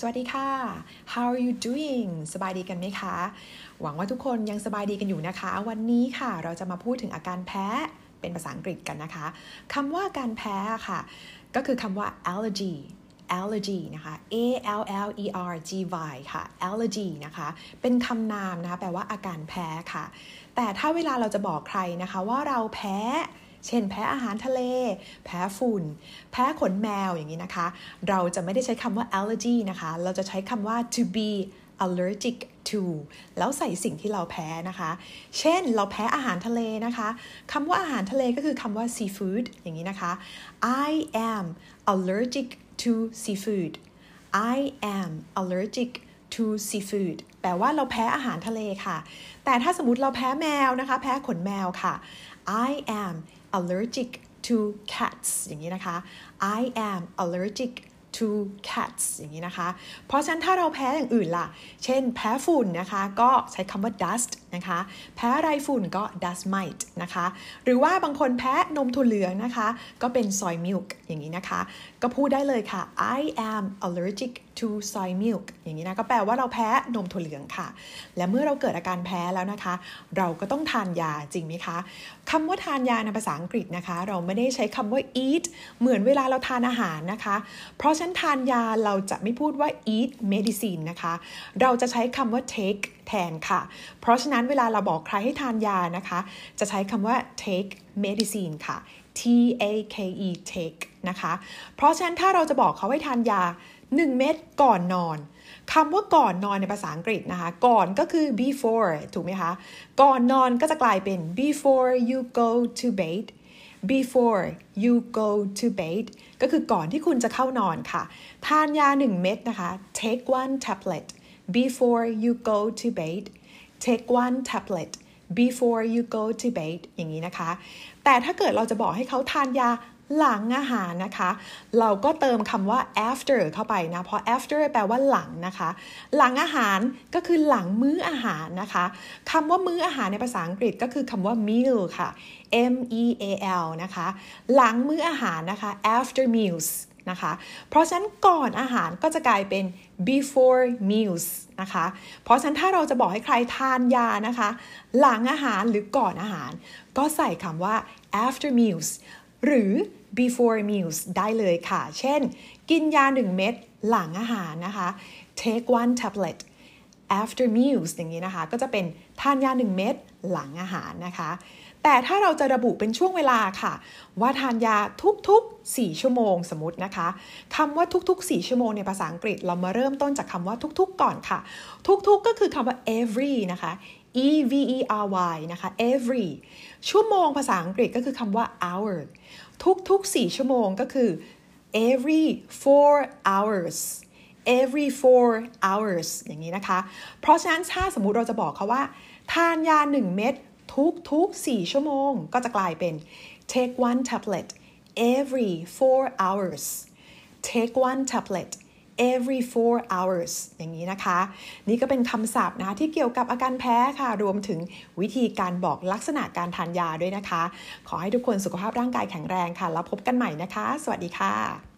สวัสดีค่ะ How are you doing สบายดีกันไหมคะ หวังว่าทุกคนยังสบายดีกันอยู่นะคะ วันนี้ค่ะเราจะมาพูดถึงอาการแพ้เป็นภาษาอังกฤษกันนะคะ คำว่าการแพ้ค่ะ ก็คือคำว่า allergy allergy นะคะ a l l e r g y ค่ะ allergy นะคะ เป็นคำนามนะคะ แปลว่าอาการแพ้ค่ะ แต่ถ้าเวลาเราจะบอกใครนะคะว่าเราแพ้ เช่น แพ้อาหารทะเล แพ้ฝุ่น แพ้ขนแมวอย่างนี้นะคะ เราจะไม่ได้ใช้คำว่า allergy นะคะ เราจะใช้คำว่า to be allergic to แล้วใส่สิ่งที่เราแพ้นะคะ เช่นเราแพ้อาหารทะเลนะคะคำว่าอาหารทะเลก็คือคำว่า seafood อย่างนี้นะคะ I am allergic to seafood I am allergic to seafood แปลว่าเราแพ้อาหารทะเลค่ะ แต่ถ้าสมมติเราแพ้แมวนะคะ แพ้ขนแมวค่ะ I am allergic to cats อย่างนี้นะคะ I am allergic to cats อย่างนี้นะคะ เพราะฉะนั้นถ้าเราแพ้อย่างอื่นล่ะ เช่นแพ้ฝุ่นนะคะ ก็ใช้คำว่า dust นะคะ แพ้ไรฝุ่นก็ dust mite นะคะ หรือว่าบางคนแพ้นมถั่วเหลืองนะคะ ก็เป็น soy milk อย่างนี้นะคะ ก็พูดได้เลยค่ะ I am allergic to soy milk อย่างนี้นะ ก็แปลว่าเราแพ้นมถั่วเหลืองค่ะ และเมื่อเราเกิดอาการแพ้แล้วนะคะ เราก็ต้องทานยาจริงไหมคะคำว่าทานยาในภาษาอังกฤษนะคะ เราไม่ได้ใช้คำว่า eat เหมือนเวลาเราทานอาหารนะคะ เพราะฉะนั้นทานยาเราจะไม่พูดว่า eat medicine นะคะ เราจะใช้คำว่า take แทนค่ะ เพราะฉะนั้นเวลาเราบอกใครให้ทานยานะคะ จะใช้คำว่า take medicine ค่ะ T A K E take นะคะ เพราะฉะนั้นถ้าเราจะบอกเขาให้ทานยา 1 เม็ดก่อนนอนคำว่าก่อนนอนในภาษาอังกฤษนะคะ ก่อนก็คือ before ถูกไหมคะ ก่อนนอนก็จะกลายเป็น before you go to bed before you go to bed ก็คือก่อนที่คุณจะเข้านอนค่ะ ทานยา 1 เม็ดนะคะ take one tablet before you go to bed take one tablet before you go to bed อย่างนี้นะคะ แต่ถ้าเกิดเราจะบอกให้เขาทานยา หลังอาหารนะคะ เราก็เติมคำว่า after เข้าไปนะ เพราะ after แปลว่าหลังนะคะ หลังอาหารก็คือหลังมื้ออาหารนะคะคำว่ามื้ออาหารในภาษาอังกฤษก็คือคำว่า meal ค่ะ M E A L นะคะ หลังมื้ออาหารนะคะ after meals นะคะ เพราะฉะนั้นก่อนอาหารก็จะกลายเป็น before meals นะคะ เพราะฉะนั้นถ้าเราจะบอกให้ใครทานยานะคะ หลังอาหารหรือก่อนอาหาร ก็ใส่คำว่า after meals หรือ before meals ได้เลยค่ะ เช่น กินยา 1 เม็ดหลังอาหารนะคะ take one tablet after meals อย่างนี้นะคะ ก็จะเป็นทานยา 1 เม็ดหลังอาหารนะคะ แต่ถ้าเราจะระบุเป็นช่วงเวลาค่ะ ว่าทานยาทุกๆ 4 ชั่วโมงสมมตินะคะคำว่าทุกๆ 4 ชั่วโมงในภาษาอังกฤษเรามาเริ่มต้นจากคำว่าทุกๆ ก่อนค่ะ ทุกๆ ก็คือคำว่า every นะคะ e v e r y นะคะ every ชั่วโมงภาษาอังกฤษก็คือคำว่า hour ทุกๆ 4 ชั่วโมงก็คือ every four hours every four hours อย่างนี้นะคะ เพราะฉะนั้นถ้าสมมุติเราจะบอกเขาว่า ทานยา 1 เม็ดทุกๆ4ชั่วโมง ก็จะกลายเป็น take one tablet every four hours take one tablet every four hours อย่างนี้นะคะ นี่ก็เป็นคำศัพท์นะที่เกี่ยวกับอาการแพ้ค่ะ รวมถึงวิธีการบอกลักษณะการทานยาด้วยนะคะ ขอให้ทุกคนสุขภาพร่างกายแข็งแรงค่ะ แล้วพบกันใหม่นะคะ สวัสดีค่ะ